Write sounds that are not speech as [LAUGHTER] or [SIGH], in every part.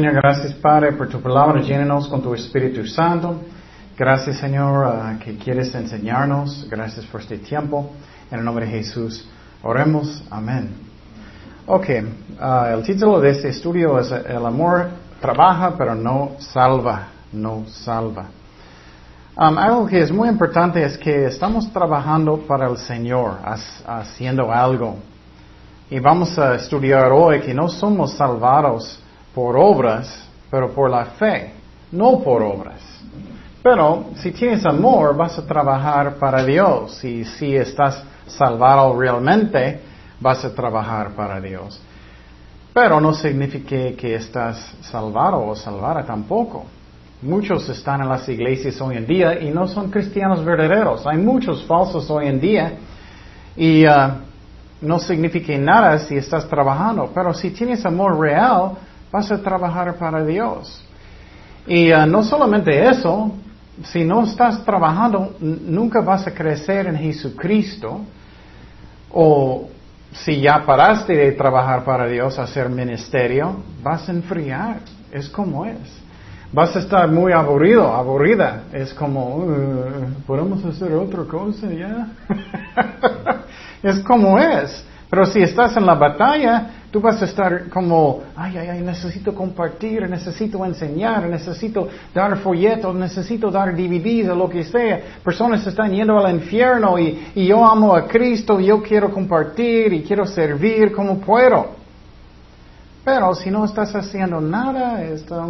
Señor, gracias Padre por tu palabra, llénenos con tu Espíritu Santo. Gracias Señor uh, que quieres enseñarnos. Gracias por este tiempo. En el nombre de Jesús, oremos. Amén. Ok, uh, el título de este estudio es El amor trabaja pero no salva, no salva. Um, algo que es muy importante es que estamos trabajando para el Señor, haciendo algo. Y vamos a estudiar hoy que no somos salvados por obras, pero por la fe, no por obras. Pero si tienes amor, vas a trabajar para Dios. Y si estás salvado realmente, vas a trabajar para Dios. Pero no significa que estás salvado o salvada tampoco. Muchos están en las iglesias hoy en día y no son cristianos verdaderos. Hay muchos falsos hoy en día y uh, no significa nada si estás trabajando. Pero si tienes amor real, vas a trabajar para Dios. Y uh, no solamente eso, si no estás trabajando, nunca vas a crecer en Jesucristo. O si ya paraste de trabajar para Dios, hacer ministerio, vas a enfriar. Es como es vas a estar muy aburrido, aburrida. Es como, uh, podemos hacer otra cosa ya. [LAUGHS] es como es. Pero si estás en la batalla, tú vas a estar como, ay, ay, ay, necesito compartir, necesito enseñar, necesito dar folletos, necesito dar DVDs o lo que sea. Personas están yendo al infierno y, y yo amo a Cristo, y yo quiero compartir y quiero servir como puedo. Pero si no estás haciendo nada, está...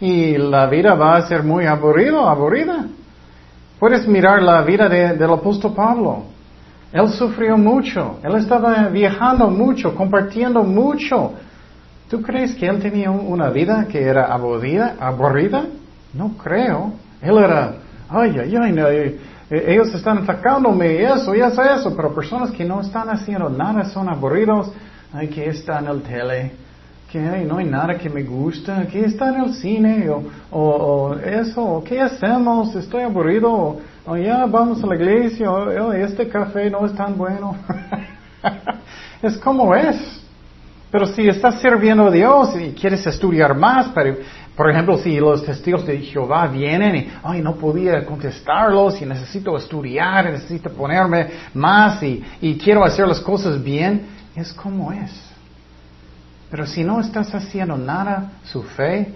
y la vida va a ser muy aburrido, aburrida. Puedes mirar la vida del apóstol Pablo. Él sufrió mucho, él estaba viajando mucho, compartiendo mucho. ¿Tú crees que él tenía una vida que era aburrida? aburrida? No creo. Él era, ay, ay, ay, eh, ellos están atacándome, eso, y eso, eso, pero personas que no están haciendo nada son aburridos. Ay, que está en el tele, que no hay nada que me gusta, que está en el cine, o, o, eso, ¿qué hacemos? Estoy aburrido, o, ya vamos a la iglesia, o, este café no es tan bueno. [LAUGHS] es como es. Pero si estás sirviendo a Dios y quieres estudiar más, pero por ejemplo, si los testigos de Jehová vienen y, ay, no podía contestarlos y necesito estudiar, necesito ponerme más y, y quiero hacer las cosas bien, es como es. Pero si no estás haciendo nada, su fe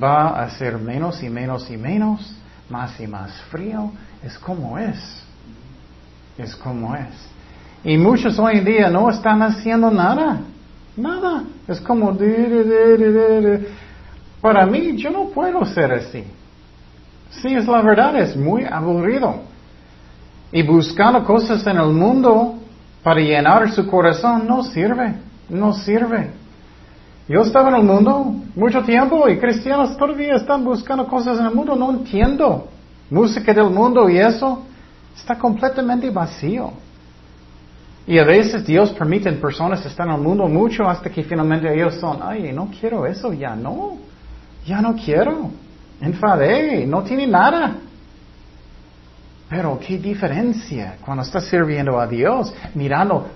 va a ser menos y menos y menos, más y más frío, es como es. Es como es. Y muchos hoy en día no están haciendo nada. Nada. Es como... Para mí, yo no puedo ser así. Sí, es la verdad, es muy aburrido. Y buscando cosas en el mundo para llenar su corazón no sirve, no sirve. Yo estaba en el mundo mucho tiempo y cristianos todavía están buscando cosas en el mundo, no entiendo. Música del mundo y eso está completamente vacío. Y a veces Dios permite en personas estar en el mundo mucho hasta que finalmente ellos son, ay, no quiero eso, ya no. Ya no quiero. Enfadé, no tiene nada. Pero qué diferencia cuando estás sirviendo a Dios, mirando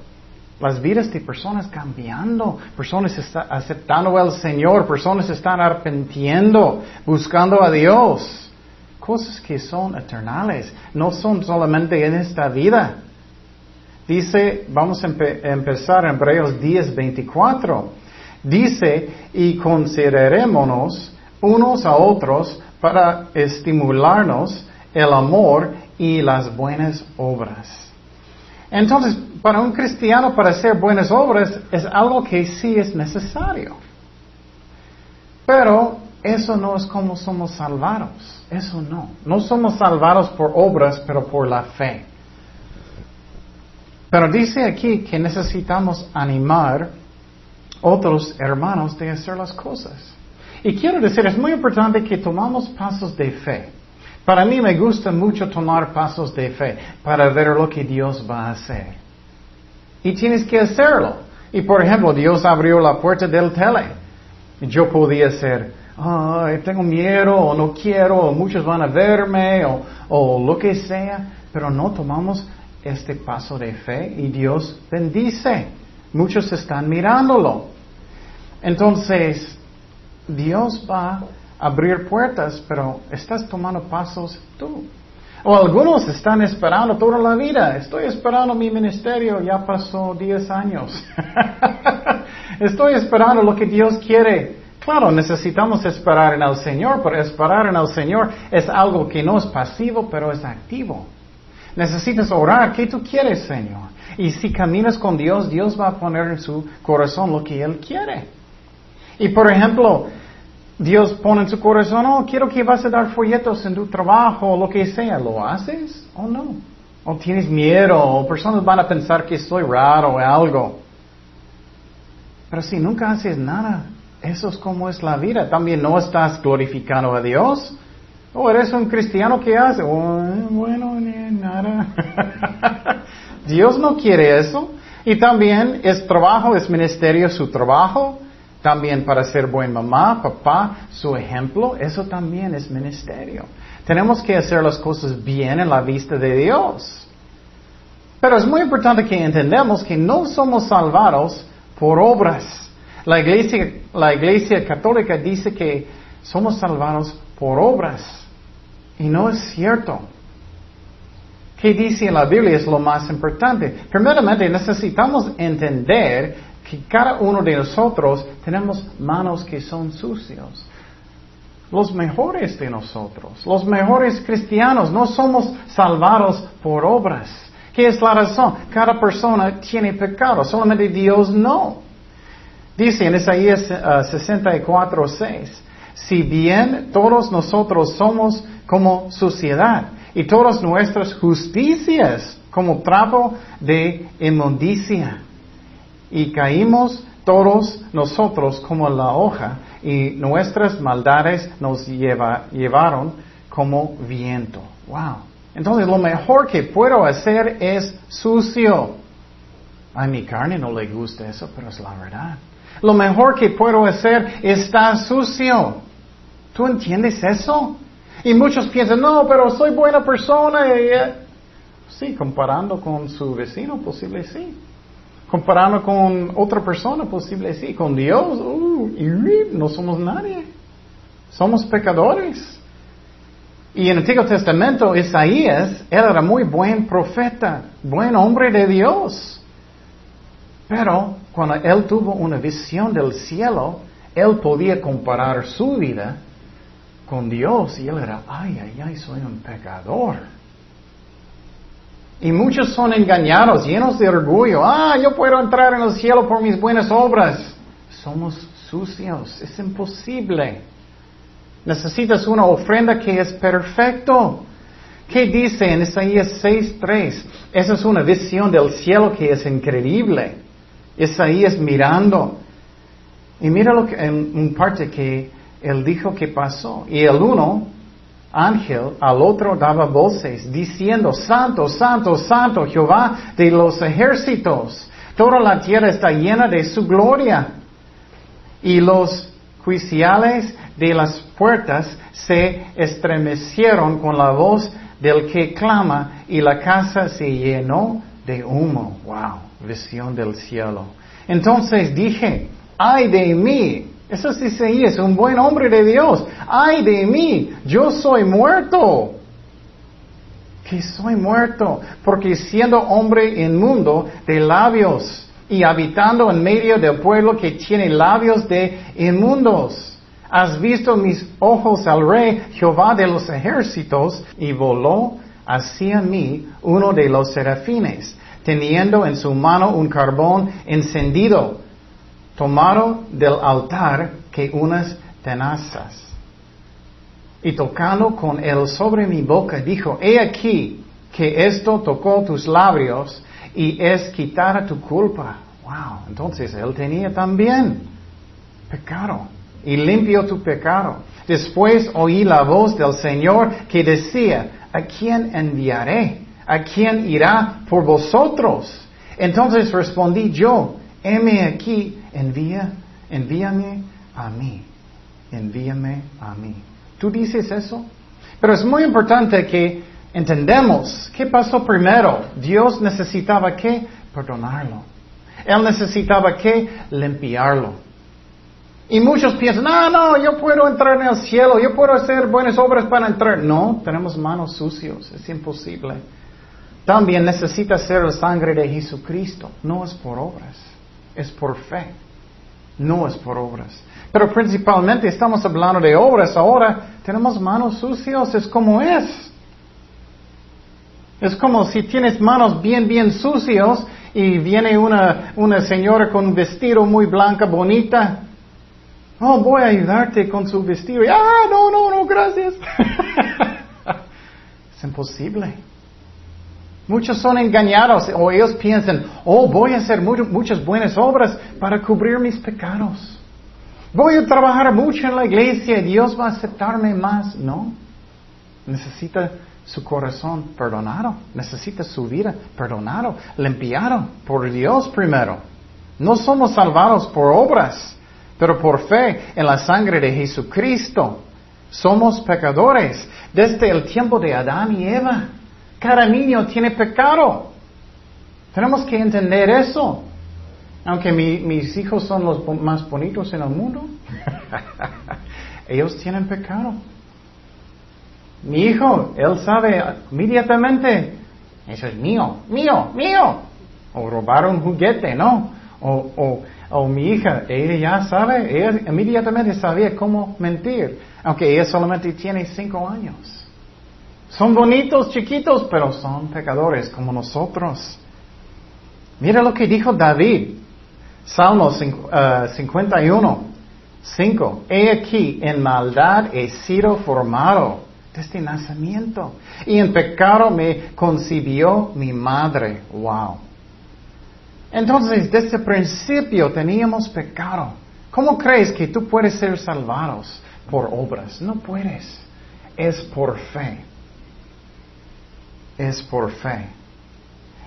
las vidas de personas cambiando, personas aceptando al Señor, personas están arrepintiendo, buscando a Dios. Cosas que son eternales, no son solamente en esta vida. Dice, vamos a empezar en Hebreos 10, 24. Dice, y considerémonos unos a otros para estimularnos el amor y las buenas obras. Entonces, para un cristiano, para hacer buenas obras, es algo que sí es necesario. Pero eso no es como somos salvados. Eso no. No somos salvados por obras, pero por la fe. Pero dice aquí que necesitamos animar otros hermanos de hacer las cosas. Y quiero decir, es muy importante que tomamos pasos de fe. Para mí me gusta mucho tomar pasos de fe para ver lo que Dios va a hacer. Y tienes que hacerlo. Y por ejemplo, Dios abrió la puerta del tele. Yo podía ser, ay, tengo miedo, o no quiero, o muchos van a verme, o, o lo que sea, pero no tomamos este paso de fe y Dios bendice. Muchos están mirándolo. Entonces, Dios va a abrir puertas, pero estás tomando pasos tú. O algunos están esperando toda la vida. Estoy esperando mi ministerio, ya pasó 10 años. [LAUGHS] Estoy esperando lo que Dios quiere. Claro, necesitamos esperar en el Señor, pero esperar en el Señor es algo que no es pasivo, pero es activo. Necesitas orar. ¿Qué tú quieres, Señor? Y si caminas con Dios, Dios va a poner en su corazón lo que Él quiere. Y por ejemplo, Dios pone en su corazón, oh, quiero que vas a dar folletos en tu trabajo lo que sea. ¿Lo haces o no? ¿O tienes miedo? ¿O personas van a pensar que soy raro o algo? Pero si nunca haces nada, eso es como es la vida. También no estás glorificando a Dios. O eres un cristiano que hace, oh, bueno, ni nada. [LAUGHS] Dios no quiere eso. Y también es trabajo, es ministerio, su trabajo. También para ser buen mamá, papá, su ejemplo, eso también es ministerio. Tenemos que hacer las cosas bien en la vista de Dios. Pero es muy importante que entendamos que no somos salvados por obras. La iglesia, la iglesia católica dice que somos salvados por obras. Y no es cierto. ¿Qué dice en la Biblia es lo más importante? Primeramente necesitamos entender que cada uno de nosotros tenemos manos que son sucios. Los mejores de nosotros, los mejores cristianos, no somos salvados por obras. ¿Qué es la razón? Cada persona tiene pecado, solamente Dios no. Dice en Isaías 64, uh, 6, si bien todos nosotros somos como suciedad y todas nuestras justicias como trapo de inmundicia y caímos todos nosotros como la hoja y nuestras maldades nos llevaron como viento. Wow. Entonces lo mejor que puedo hacer es sucio. A mi carne no le gusta eso, pero es la verdad. Lo mejor que puedo hacer está sucio. ¿Tú entiendes eso? Y muchos piensan, no, pero soy buena persona. Eh, sí, comparando con su vecino, posible sí. Comparando con otra persona, posible sí. Con Dios, uh, no somos nadie. Somos pecadores. Y en el Antiguo Testamento, Isaías, él era muy buen profeta, buen hombre de Dios. Pero cuando él tuvo una visión del cielo, él podía comparar su vida con Dios y él era, ay, ay, ay, soy un pecador. Y muchos son engañados, llenos de orgullo. Ah, yo puedo entrar en el cielo por mis buenas obras. Somos sucios, es imposible. Necesitas una ofrenda que es perfecto. ¿Qué dice en Isaías 6.3? Esa es una visión del cielo que es increíble. Isaías mirando. Y mira lo que, en un parte que él dijo que pasó. Y el uno ángel al otro daba voces diciendo, Santo, Santo, Santo, Jehová de los ejércitos. Toda la tierra está llena de su gloria. Y los juiciales de las puertas se estremecieron con la voz del que clama y la casa se llenó de humo. Wow, visión del cielo. Entonces dije, ay de mí, eso es un buen hombre de Dios. Ay de mí, yo soy muerto. Que soy muerto, porque siendo hombre inmundo de labios y habitando en medio del pueblo que tiene labios de inmundos. Has visto mis ojos al rey Jehová de los ejércitos y voló hacia mí uno de los serafines, teniendo en su mano un carbón encendido tomado del altar que unas tenazas. Y tocando con él sobre mi boca, dijo, he aquí que esto tocó tus labios y es quitar tu culpa. Wow, entonces él tenía también pecado y limpió tu pecado. Después oí la voz del Señor que decía, ¿a quién enviaré? ¿A quién irá por vosotros? Entonces respondí yo, heme aquí, envía, envíame a mí, envíame a mí. ¿Tú dices eso? Pero es muy importante que entendemos qué pasó primero. Dios necesitaba que perdonarlo. Él necesitaba que limpiarlo. Y muchos piensan, no, no, yo puedo entrar en el cielo, yo puedo hacer buenas obras para entrar. No, tenemos manos sucios, es imposible. También necesita ser la sangre de Jesucristo. No es por obras, es por fe. No es por obras. Pero principalmente estamos hablando de obras ahora. Tenemos manos sucias, es como es. Es como si tienes manos bien, bien sucios y viene una, una señora con un vestido muy blanca, bonita. Oh, voy a ayudarte con su vestido. ah, no, no, no, gracias. [LAUGHS] es imposible. Muchos son engañados o ellos piensan, oh, voy a hacer muchas buenas obras para cubrir mis pecados. Voy a trabajar mucho en la iglesia y Dios va a aceptarme más. No. Necesita su corazón perdonado. Necesita su vida perdonado, limpiado por Dios primero. No somos salvados por obras, pero por fe en la sangre de Jesucristo. Somos pecadores desde el tiempo de Adán y Eva. Cada niño tiene pecado. Tenemos que entender eso. Aunque mis hijos son los más bonitos en el mundo, [LAUGHS] ellos tienen pecado. Mi hijo, él sabe inmediatamente, eso es mío, mío, mío. O robar un juguete, ¿no? O, o, o mi hija, ella ya sabe, ella inmediatamente sabía cómo mentir, aunque ella solamente tiene cinco años. Son bonitos, chiquitos, pero son pecadores como nosotros. Mira lo que dijo David. Salmo 51, 5. Eh, he aquí, en maldad he sido formado desde nacimiento. Y en pecado me concibió mi madre. Wow. Entonces, desde el principio teníamos pecado. ¿Cómo crees que tú puedes ser salvados por obras? No puedes. Es por fe es por fe.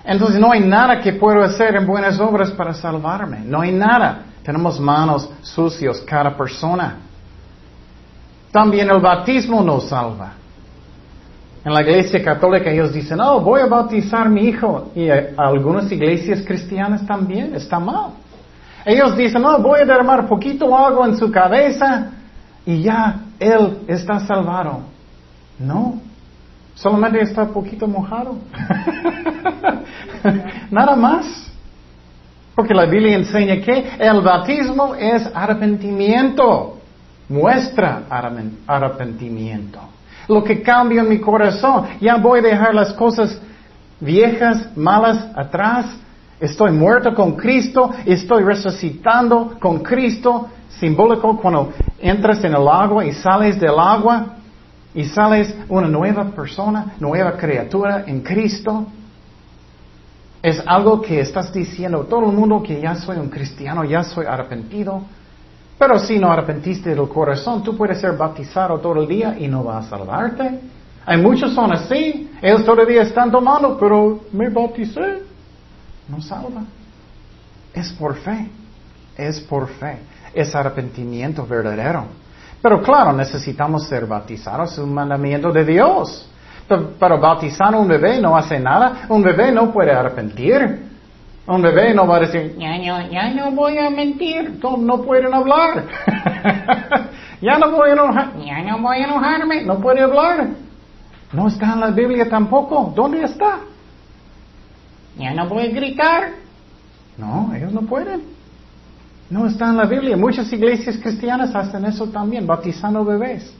Entonces no hay nada que puedo hacer en buenas obras para salvarme. No hay nada. Tenemos manos sucios cada persona. También el bautismo nos salva. En la iglesia católica ellos dicen, oh, voy a bautizar a mi hijo. Y algunas iglesias cristianas también, está mal. Ellos dicen, oh, voy a derramar poquito agua en su cabeza y ya él está salvado. No, Solamente está poquito mojado. [LAUGHS] Nada más. Porque la Biblia enseña que el bautismo es arrepentimiento. Muestra arrepentimiento. Lo que cambia en mi corazón. Ya voy a dejar las cosas viejas, malas atrás. Estoy muerto con Cristo. Estoy resucitando con Cristo. Simbólico cuando entras en el agua y sales del agua y sales una nueva persona, nueva criatura en Cristo, es algo que estás diciendo todo el mundo que ya soy un cristiano, ya soy arrepentido. Pero si no arrepentiste del corazón, tú puedes ser bautizado todo el día y no va a salvarte. Hay muchos son así, ellos todavía están tomando, pero me bauticé. No salva. Es por fe, es por fe, es arrepentimiento verdadero. Pero claro, necesitamos ser bautizados, es un mandamiento de Dios. Pero, bautizar a un bebé no hace nada. Un bebé no puede arrepentir. Un bebé no va a decir, ya no, ya no voy a mentir, no, no pueden hablar. [LAUGHS] ya no voy a enojar, ya no voy a enojarme, no puede hablar. No está en la Biblia tampoco. ¿Dónde está? Ya no voy a gritar. No, ellos no pueden. No está en la Biblia. Muchas iglesias cristianas hacen eso también, bautizando bebés.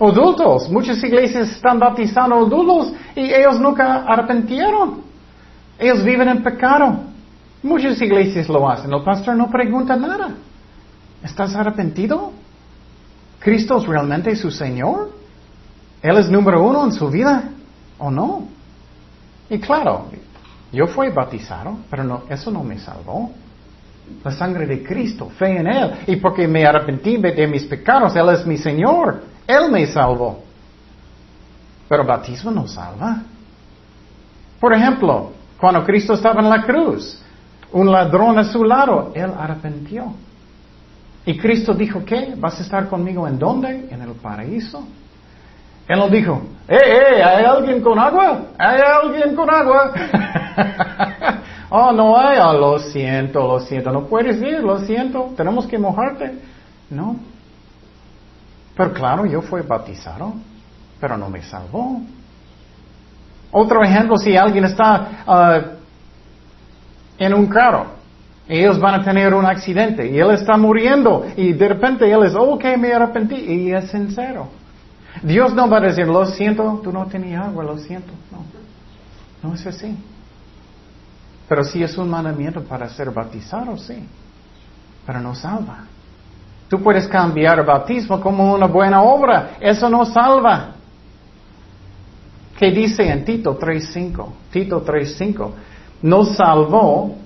Adultos, muchas iglesias están bautizando adultos y ellos nunca arrepentieron. Ellos viven en pecado. Muchas iglesias lo hacen. El pastor no pregunta nada. ¿Estás arrepentido? ¿Cristo es realmente su Señor? ¿Él es número uno en su vida o no? Y claro, yo fui bautizado, pero eso no me salvó la sangre de Cristo, fe en Él. Y porque me arrepentí de mis pecados, Él es mi Señor. Él me salvó. Pero bautismo no salva. Por ejemplo, cuando Cristo estaba en la cruz, un ladrón a su lado, Él arrepentió. Y Cristo dijo, ¿qué? ¿Vas a estar conmigo en dónde? En el paraíso. Él no dijo, ¡eh, eh! ¿Hay alguien con agua? ¿Hay alguien con agua? [LAUGHS] Oh, no hay, oh, lo siento, lo siento, no puedes ir, lo siento, tenemos que mojarte. No. Pero claro, yo fui bautizado, pero no me salvó. Otro ejemplo, si alguien está ah, en un carro, ellos van a tener un accidente y él está muriendo y de repente él es, ok, me arrepentí y es sincero. Dios no va a decir, lo siento, tú no tenías agua, lo siento. No, no es así. Pero sí es un mandamiento para ser bautizado, sí. Pero no salva. Tú puedes cambiar el bautismo como una buena obra. Eso no salva. ¿Qué dice en Tito 3.5? Tito 3.5. Nos salvó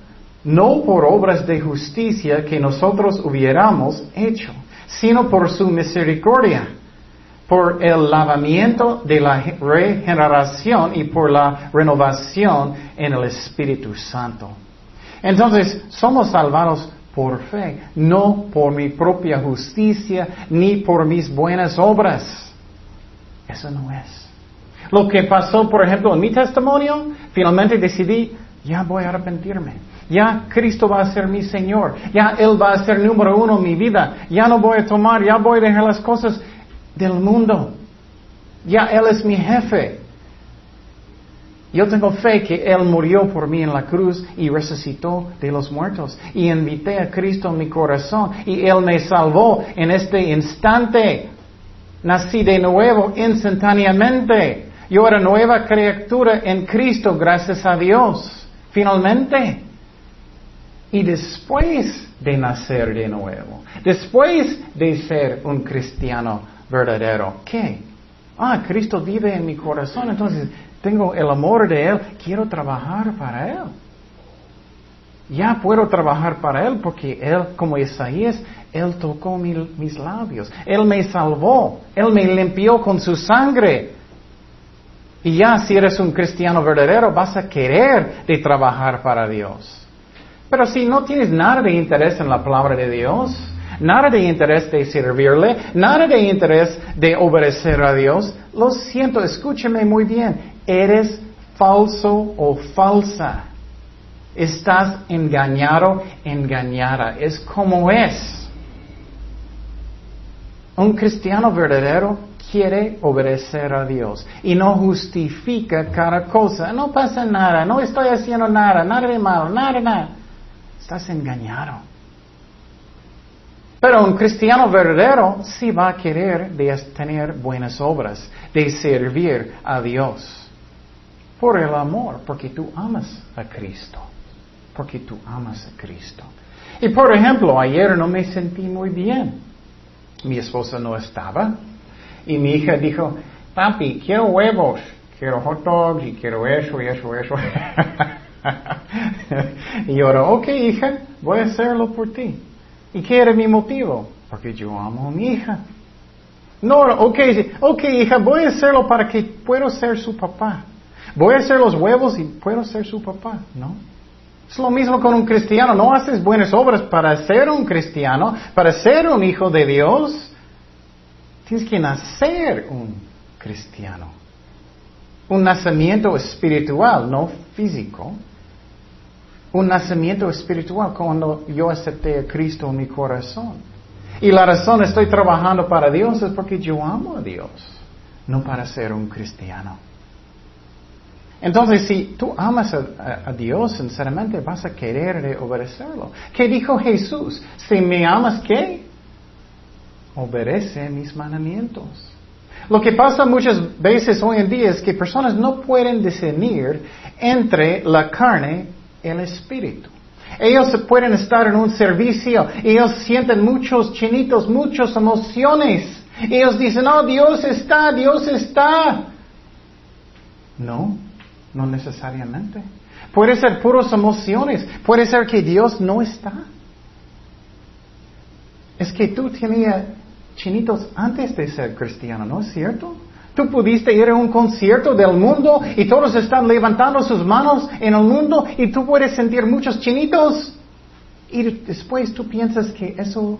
no por obras de justicia que nosotros hubiéramos hecho, sino por su misericordia, por el lavamiento de la regeneración y por la renovación en el Espíritu Santo. Entonces, somos salvados por fe, no por mi propia justicia ni por mis buenas obras. Eso no es. Lo que pasó, por ejemplo, en mi testimonio, finalmente decidí, ya voy a arrepentirme. Ya Cristo va a ser mi Señor. Ya Él va a ser número uno en mi vida. Ya no voy a tomar, ya voy a dejar las cosas del mundo. Ya Él es mi jefe. Yo tengo fe que Él murió por mí en la cruz y resucitó de los muertos. Y invité a Cristo en mi corazón y Él me salvó en este instante. Nací de nuevo instantáneamente. Yo era nueva criatura en Cristo, gracias a Dios. Finalmente. Y después de nacer de nuevo, después de ser un cristiano verdadero, ¿qué? Ah, Cristo vive en mi corazón, entonces tengo el amor de Él, quiero trabajar para Él. Ya puedo trabajar para Él porque Él, como Isaías, Él tocó mis labios, Él me salvó, Él me limpió con su sangre. Y ya si eres un cristiano verdadero vas a querer de trabajar para Dios. Pero si no tienes nada de interés en la palabra de Dios, nada de interés de servirle, nada de interés de obedecer a Dios, lo siento, escúchame muy bien, eres falso o falsa. Estás engañado, engañada. Es como es. Un cristiano verdadero quiere obedecer a Dios y no justifica cada cosa. No pasa nada, no estoy haciendo nada, nada de malo, nada, nada. Estás engañado. Pero un cristiano verdadero sí va a querer de tener buenas obras, de servir a Dios. Por el amor, porque tú amas a Cristo. Porque tú amas a Cristo. Y por ejemplo, ayer no me sentí muy bien. Mi esposa no estaba. Y mi hija dijo, papi, quiero huevos, quiero hot dogs y quiero eso y eso [LAUGHS] y eso. y era, ok hija, voy a hacerlo por ti. ¿Y qué era mi motivo? Porque yo amo a mi hija. No, ok, ok hija, voy a hacerlo para que pueda ser su papá. Voy a hacer los huevos y puedo ser su papá, ¿no? Es lo mismo con un cristiano. No haces buenas obras para ser un cristiano, para ser un hijo de Dios. Tienes que nacer un cristiano. Un nacimiento espiritual, no físico un nacimiento espiritual cuando yo acepté a Cristo en mi corazón. Y la razón estoy trabajando para Dios es porque yo amo a Dios, no para ser un cristiano. Entonces, si tú amas a, Dios, sinceramente vas a querer obedecerlo. ¿Qué dijo Jesús? Si me amas, ¿qué? Obedece mis mandamientos. Lo que pasa muchas veces hoy en día es que personas no pueden discernir entre la carne el Espíritu. Ellos pueden estar en un servicio, ellos sienten muchos chinitos, muchas emociones. Ellos dicen, oh, Dios está, Dios está. No, no necesariamente. Puede ser puras emociones, puede ser que Dios no está. Es que tú tenías chinitos antes de ser cristiano, ¿no es cierto? Tú pudiste ir a un concierto del mundo y todos están levantando sus manos en el mundo y tú puedes sentir muchos chinitos. Y después tú piensas que eso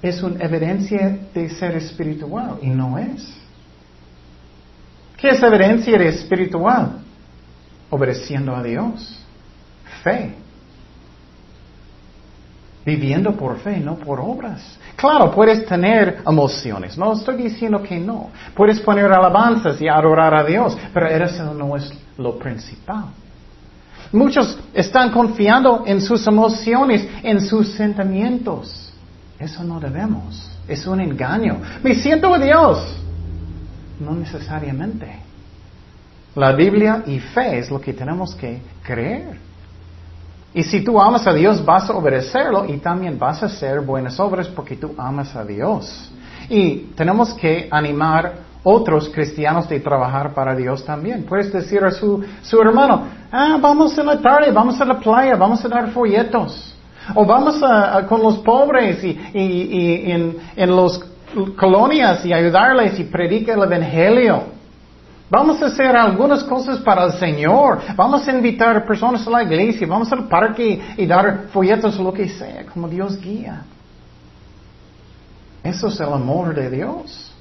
es una evidencia de ser espiritual y no es. ¿Qué es evidencia de espiritual? Obedeciendo a Dios. Fe. Viviendo por fe, no por obras. Claro, puedes tener emociones, no estoy diciendo que no. Puedes poner alabanzas y adorar a Dios, pero eso no es lo principal. Muchos están confiando en sus emociones, en sus sentimientos. Eso no debemos. Es un engaño. Me siento a Dios. No necesariamente. La Biblia y fe es lo que tenemos que creer. Y si tú amas a Dios, vas a obedecerlo y también vas a hacer buenas obras porque tú amas a Dios. Y tenemos que animar otros cristianos de trabajar para Dios también. Puedes decir a su, su hermano, ah, vamos en la tarde, vamos a la playa, vamos a dar folletos. O vamos a, con los pobres y, y, en, en las colonias y ayudarles y predicar el Evangelio. Vamos a hacer algunas cosas para el Señor. Vamos a invitar personas a la iglesia. Vamos al parque y dar folletos lo que sea, como Dios guía. Eso es el amor de Dios.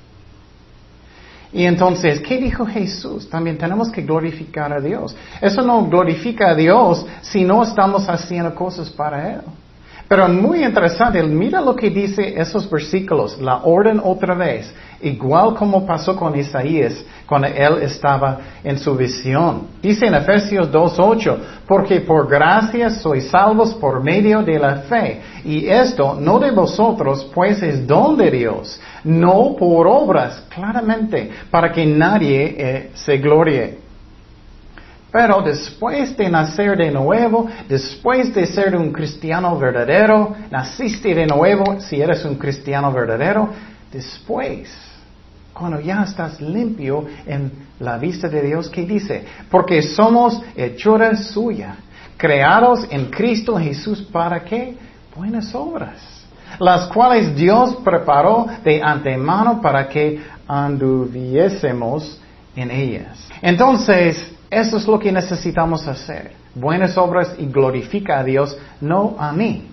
Y entonces, ¿qué dijo Jesús? También tenemos que glorificar a Dios. Eso no glorifica a Dios si no estamos haciendo cosas para Él. Pero muy interesante, mira lo que dice esos versículos, la orden otra vez, igual como pasó con Isaías cuando él estaba en su visión. Dice en Efesios 2.8, porque por gracia sois salvos por medio de la fe, y esto no de vosotros, pues es don de Dios, no por obras, claramente, para que nadie eh, se glorie. Pero después de nacer de nuevo, después de ser un cristiano verdadero, naciste de nuevo si eres un cristiano verdadero, después, cuando ya estás limpio en la vista de Dios, ¿qué dice? Porque somos hechura suya, creados en Cristo Jesús para qué? Buenas obras, las cuales Dios preparó de antemano para que anduviésemos en ellas. Entonces, eso es lo que necesitamos hacer. Buenas obras y glorifica a Dios, no a mí.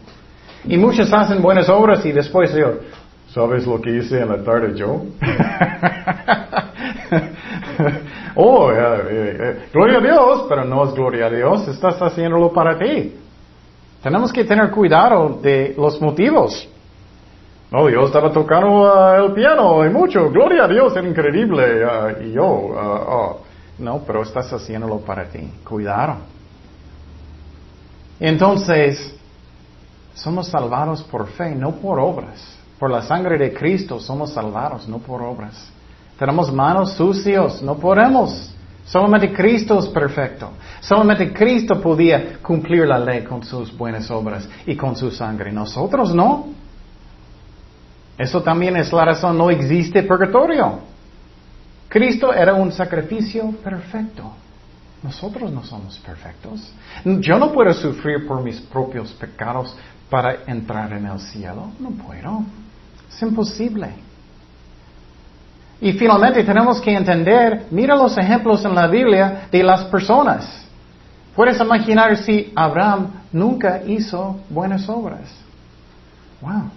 Y muchos hacen buenas obras y después yo, ¿sabes lo que hice en la tarde yo? [LAUGHS] oh, eh, eh, gloria a Dios, pero no es gloria a Dios, estás haciéndolo para ti. Tenemos que tener cuidado de los motivos. No, yo estaba tocando uh, el piano y mucho, gloria a Dios, es increíble. Y yo, oh. No, pero estás haciéndolo para ti. Cuidado. Entonces, somos salvados por fe, no por obras. Por la sangre de Cristo somos salvados, no por obras. Tenemos manos sucios, no podemos. Solamente Cristo es perfecto. Solamente Cristo podía cumplir la ley con sus buenas obras y con su sangre. Nosotros no. Eso también es la razón, no existe purgatorio. Cristo era un sacrificio perfecto. Nosotros no somos perfectos. Yo no puedo sufrir por mis propios pecados para entrar en el cielo. No puedo. Es imposible. Y finalmente tenemos que entender, mira los ejemplos en la Biblia de las personas. Puedes imaginar si Abraham nunca hizo buenas obras. Wow.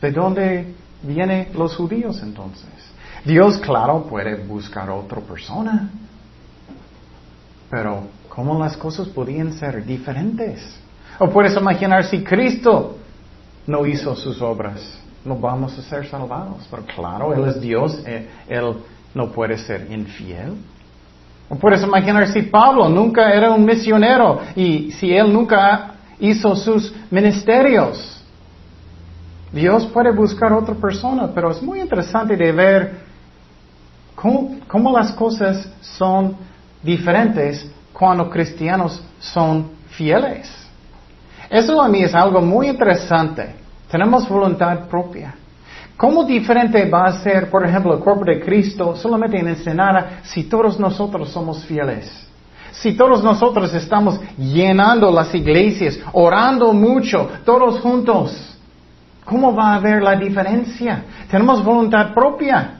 ¿De dónde vienen los judíos entonces? Dios, claro, puede buscar otra persona. Pero, ¿cómo las cosas podían ser diferentes? O puedes imaginar si Cristo no hizo sus obras, no vamos a ser salvados. Pero claro, Él es Dios, eh, Él no puede ser infiel. O puedes imaginar si Pablo nunca era un misionero y si Él nunca hizo sus ministerios. Dios puede buscar otra persona, pero es muy interesante de ver ¿Cómo, las cosas son diferentes cuando cristianos son fieles? Eso a mí es algo muy interesante. Tenemos voluntad propia. ¿Cómo diferente va a ser, por ejemplo, el cuerpo de Cristo solamente en Ensenada si todos nosotros somos fieles? Si todos nosotros estamos llenando las iglesias, orando mucho, todos juntos, ¿cómo va a haber la diferencia? Tenemos voluntad propia.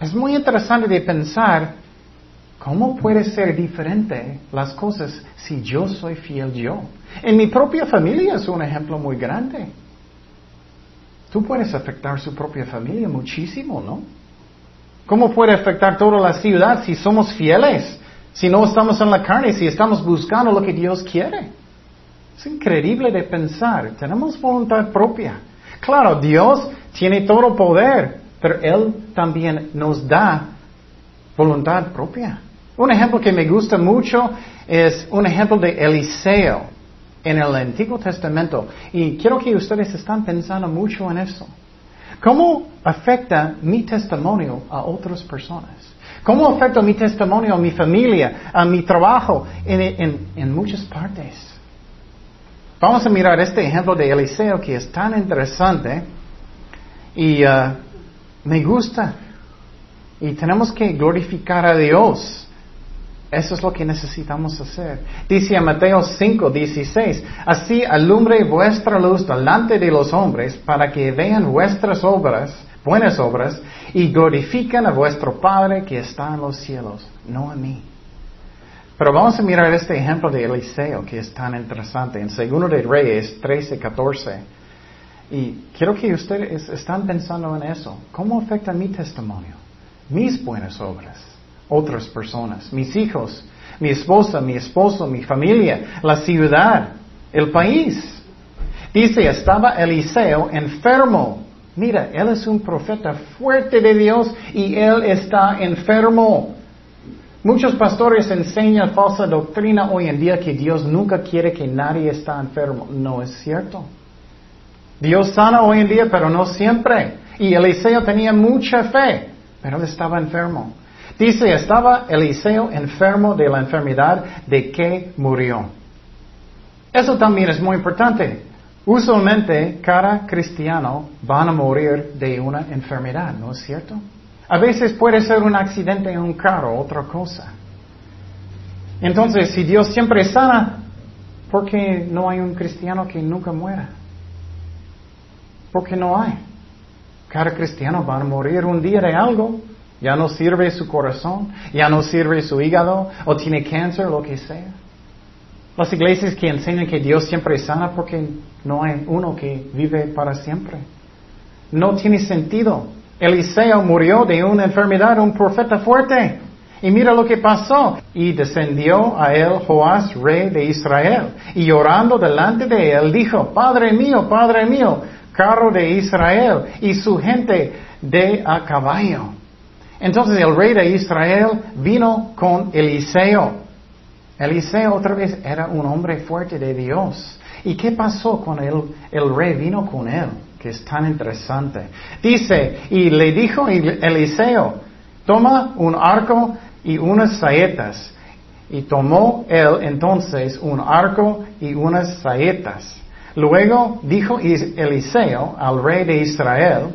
Es muy interesante de pensar cómo puede ser diferente las cosas si yo soy fiel yo. En mi propia familia es un ejemplo muy grande. Tú puedes afectar su propia familia muchísimo, ¿no? ¿Cómo puede afectar toda la ciudad si somos fieles? Si no estamos en la carne, si estamos buscando lo que Dios quiere. Es increíble de pensar. Tenemos voluntad propia. Claro, Dios tiene todo poder, pero Él también nos da voluntad propia. Un ejemplo que me gusta mucho es un ejemplo de Eliseo en el Antiguo Testamento. Y quiero que ustedes están pensando mucho en eso. ¿Cómo afecta mi testimonio a otras personas? ¿Cómo afecta mi testimonio a mi familia, a mi trabajo, en, muchas partes? Vamos a mirar este ejemplo de Eliseo que es tan interesante y uh, me gusta. Y tenemos que glorificar a Dios. Eso es lo que necesitamos hacer. Dice a Mateo 5, 16, así alumbre vuestra luz delante de los hombres para que vean vuestras obras, buenas obras, y glorifiquen a vuestro Padre que está en los cielos, no a mí. Pero vamos a mirar este ejemplo de Eliseo que es tan interesante en 2 de Reyes 13, 14. Y quiero que ustedes están pensando en eso. ¿Cómo afecta mi testimonio? Mis buenas obras otras personas, mis hijos, mi esposa, mi esposo, mi familia, la ciudad, el país. Dice, estaba Eliseo enfermo. Mira, él es un profeta fuerte de Dios y él está enfermo. Muchos pastores enseñan falsa doctrina hoy en día que Dios nunca quiere que nadie esté enfermo. No es cierto. Dios sana hoy en día, pero no siempre. Y Eliseo tenía mucha fe, pero él estaba enfermo. Dice, estaba Eliseo enfermo de la enfermedad de que murió. Eso también es muy importante. Usualmente cada cristiano van a morir de una enfermedad, ¿no es cierto? A veces puede ser un accidente en un carro, otra cosa. Entonces, si Dios siempre sana, ¿por qué no hay un cristiano que nunca muera? ¿Por qué no hay? Cada cristiano va a morir un día de algo. Ya no sirve su corazón, ya no sirve su hígado, o tiene cáncer, lo que sea. Las iglesias que enseñan que Dios siempre sana porque no hay uno que vive para siempre. No tiene sentido. Eliseo murió de una enfermedad, un profeta fuerte. Y mira lo que pasó. Y descendió a él Joás, rey de Israel. Y llorando delante de él, dijo, Padre mío, Padre mío, carro de Israel y su gente de a caballo. Entonces el rey de Israel vino con Eliseo. Eliseo otra vez era un hombre fuerte de Dios. ¿Y qué pasó cuando el, el rey vino con él? Que es tan interesante. Dice, y le dijo Eliseo, toma un arco y unas saetas. Y tomó él entonces un arco y unas saetas. Luego dijo Eliseo al rey de Israel,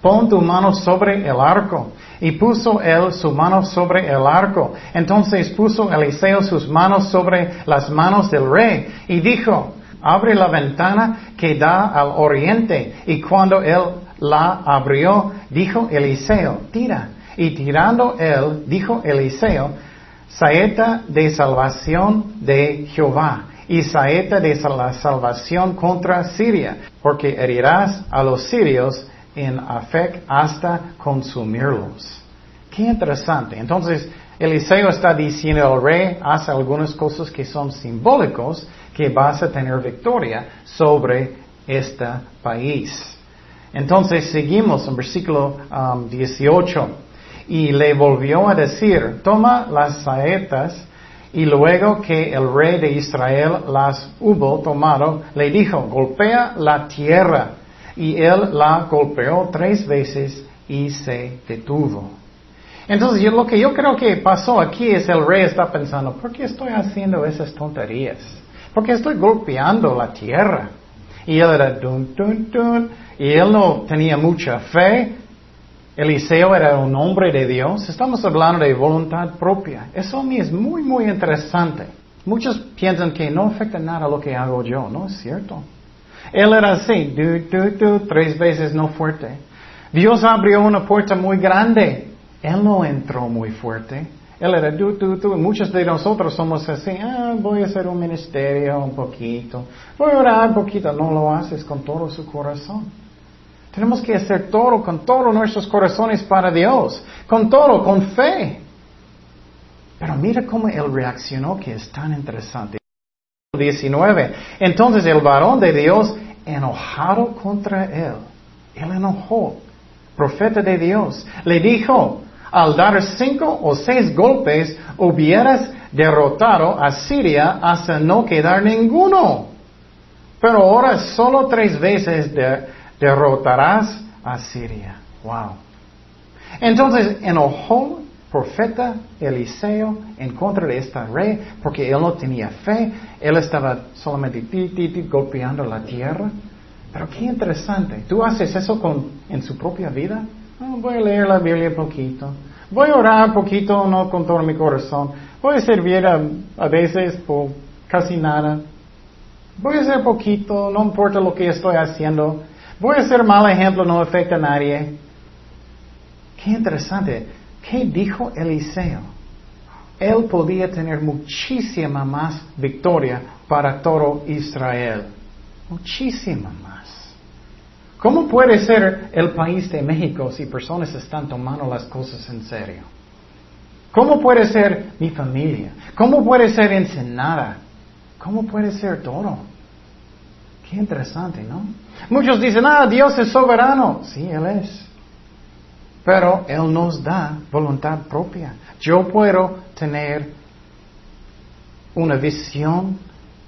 pon tu mano sobre el arco. Y puso él su mano sobre el arco. Entonces puso Eliseo sus manos sobre las manos del rey y dijo, abre la ventana que da al oriente. Y cuando él la abrió, dijo Eliseo, tira. Y tirando él, dijo Eliseo, saeta de salvación de Jehová y saeta de la salvación contra Siria, porque herirás a los sirios en Afec hasta consumirlos. Qué interesante. Entonces, Eliseo está diciendo al rey, hace algunas cosas que son simbólicos, que vas a tener victoria sobre este país. Entonces seguimos en versículo 18. Um, y le volvió a decir, toma las saetas y luego que el rey de Israel las hubo tomado, le dijo, golpea la tierra y él la golpeó tres veces y se detuvo. Entonces yo, lo que yo creo que pasó aquí es el rey está pensando, ¿por qué estoy haciendo esas tonterías? ¿Por qué estoy golpeando la tierra? Y él era dun, dun, dun, y él no tenía mucha fe. Eliseo era un hombre de Dios. Estamos hablando de voluntad propia. Eso a mí es muy, muy interesante. Muchos piensan que no afecta nada lo que hago yo. No es cierto. Él era así, tres veces no fuerte. Dios abrió una puerta muy grande. Él no entró muy fuerte. Él era du, du, Muchos de nosotros somos así, ah, voy a hacer un ministerio un poquito, voy a orar un poquito. No lo haces con todo su corazón. Tenemos que hacer todo con todos nuestros corazones para Dios, con todo, con fe. Pero mira cómo él reaccionó, que es tan interesante. 19. Entonces el varón de Dios, enojado contra él, él enojó, profeta de Dios, le dijo, al dar cinco o seis golpes, hubieras derrotado a Siria hasta no quedar ninguno. Pero ahora solo tres veces derrotarás a Siria. Wow. Entonces enojó profeta Eliseo en contra de esta rey porque él no tenía fe, él estaba solamente golpeando la tierra. Pero qué interesante, ¿tú haces eso con, en su propia vida? voy a leer la Biblia poquito, voy a orar poquito, no con todo mi corazón, voy a servir a, a veces por casi nada, voy a hacer poquito, no importa lo que estoy haciendo, voy a ser mal ejemplo, no afecta a nadie. Qué interesante. ¿Qué dijo Eliseo? Él podía tener muchísima más victoria para todo Israel. Muchísima más. ¿Cómo puede ser el país de México si personas están tomando las cosas en serio? ¿Cómo puede ser mi familia? ¿Cómo puede ser Ensenada? ¿Cómo puede ser todo? Qué interesante, ¿no? Muchos dicen, ah, Dios es soberano. Sí, Él es. Pero Él nos da voluntad propia. Yo puedo tener una visión,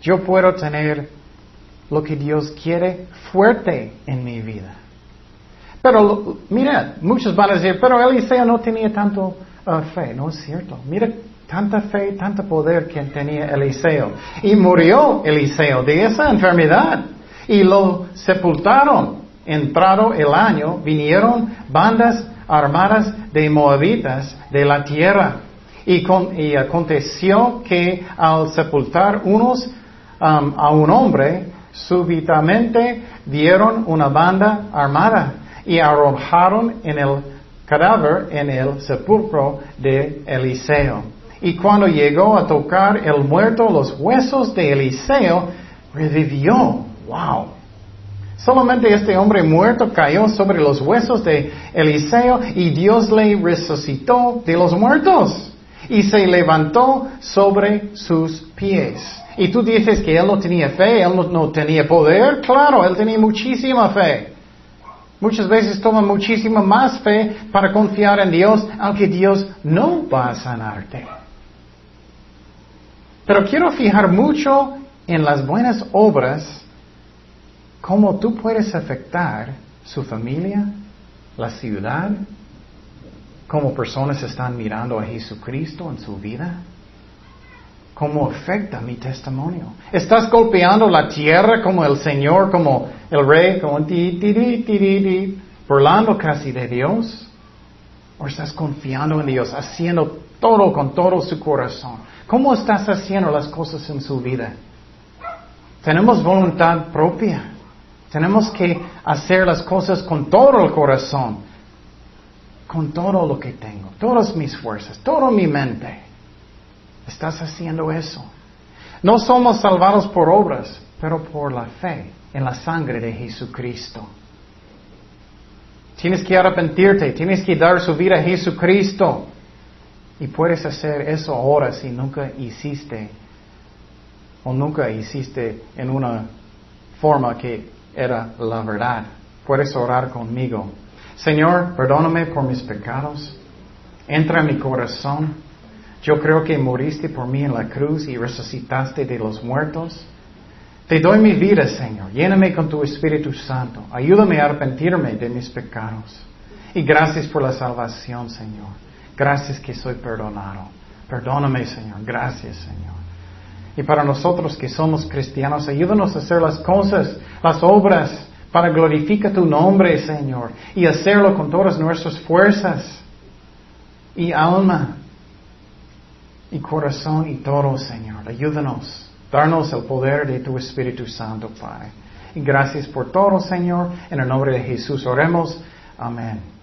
yo puedo tener lo que Dios quiere fuerte en mi vida. Pero mira, muchos van a decir, pero Eliseo no tenía tanto uh, fe. No es cierto. Mira tanta fe, tanto poder que tenía Eliseo. Y murió Eliseo de esa enfermedad. Y lo sepultaron. Entrado el año, vinieron bandas armadas de moabitas de la tierra. Y, aconteció que al sepultar unos a un hombre, súbitamente vieron una banda armada y arrojaron en el cadáver en el sepulcro de Eliseo. Y cuando llegó a tocar el muerto los huesos de Eliseo, revivió. ¡Wow! Solamente este hombre muerto cayó sobre los huesos de Eliseo y Dios le resucitó de los muertos y se levantó sobre sus pies. Y tú dices que él no tenía fe, él no, tenía poder. Claro, él tenía muchísima fe. Muchas veces toma muchísima más fe para confiar en Dios, aunque Dios no va a sanarte. Pero quiero fijar mucho en las buenas obras cómo tú puedes afectar su familia, la ciudad, cómo personas están mirando a Jesucristo en su vida. ¿Cómo afecta mi testimonio? ¿Estás golpeando la tierra como el Señor, como el Rey, como ti, ti, ti, ti, burlando casi de Dios? ¿O estás confiando en Dios, haciendo todo con todo su corazón? ¿Cómo estás haciendo las cosas en su vida? Tenemos voluntad propia. Tenemos que hacer las cosas con todo el corazón, con todo lo que tengo, todas mis fuerzas, toda mi mente. Estás haciendo eso. No somos salvados por obras, pero por la fe en la sangre de Jesucristo. Tienes que arrepentirte, tienes que dar su vida a Jesucristo. Y puedes hacer eso ahora si nunca hiciste o nunca hiciste en una forma que era la verdad. Puedes orar conmigo. Señor, perdóname por mis pecados. Entra en mi corazón. Yo creo que moriste por mí en la cruz y resucitaste de los muertos. Te doy mi vida, Señor. Lléname con tu Espíritu Santo. Ayúdame a arrepentirme de mis pecados. Y gracias por la salvación, Señor. Gracias que soy perdonado. Perdóname, Señor. Gracias, Señor. Y para nosotros que somos cristianos, ayúdanos a hacer las cosas, las obras, para glorificar tu nombre, Señor, y hacerlo con todas nuestras fuerzas y alma y corazón y todo, Señor. Ayúdanos, darnos el poder de tu Espíritu Santo, Padre. Y gracias por todo, Señor. En el nombre de Jesús oremos. Amén.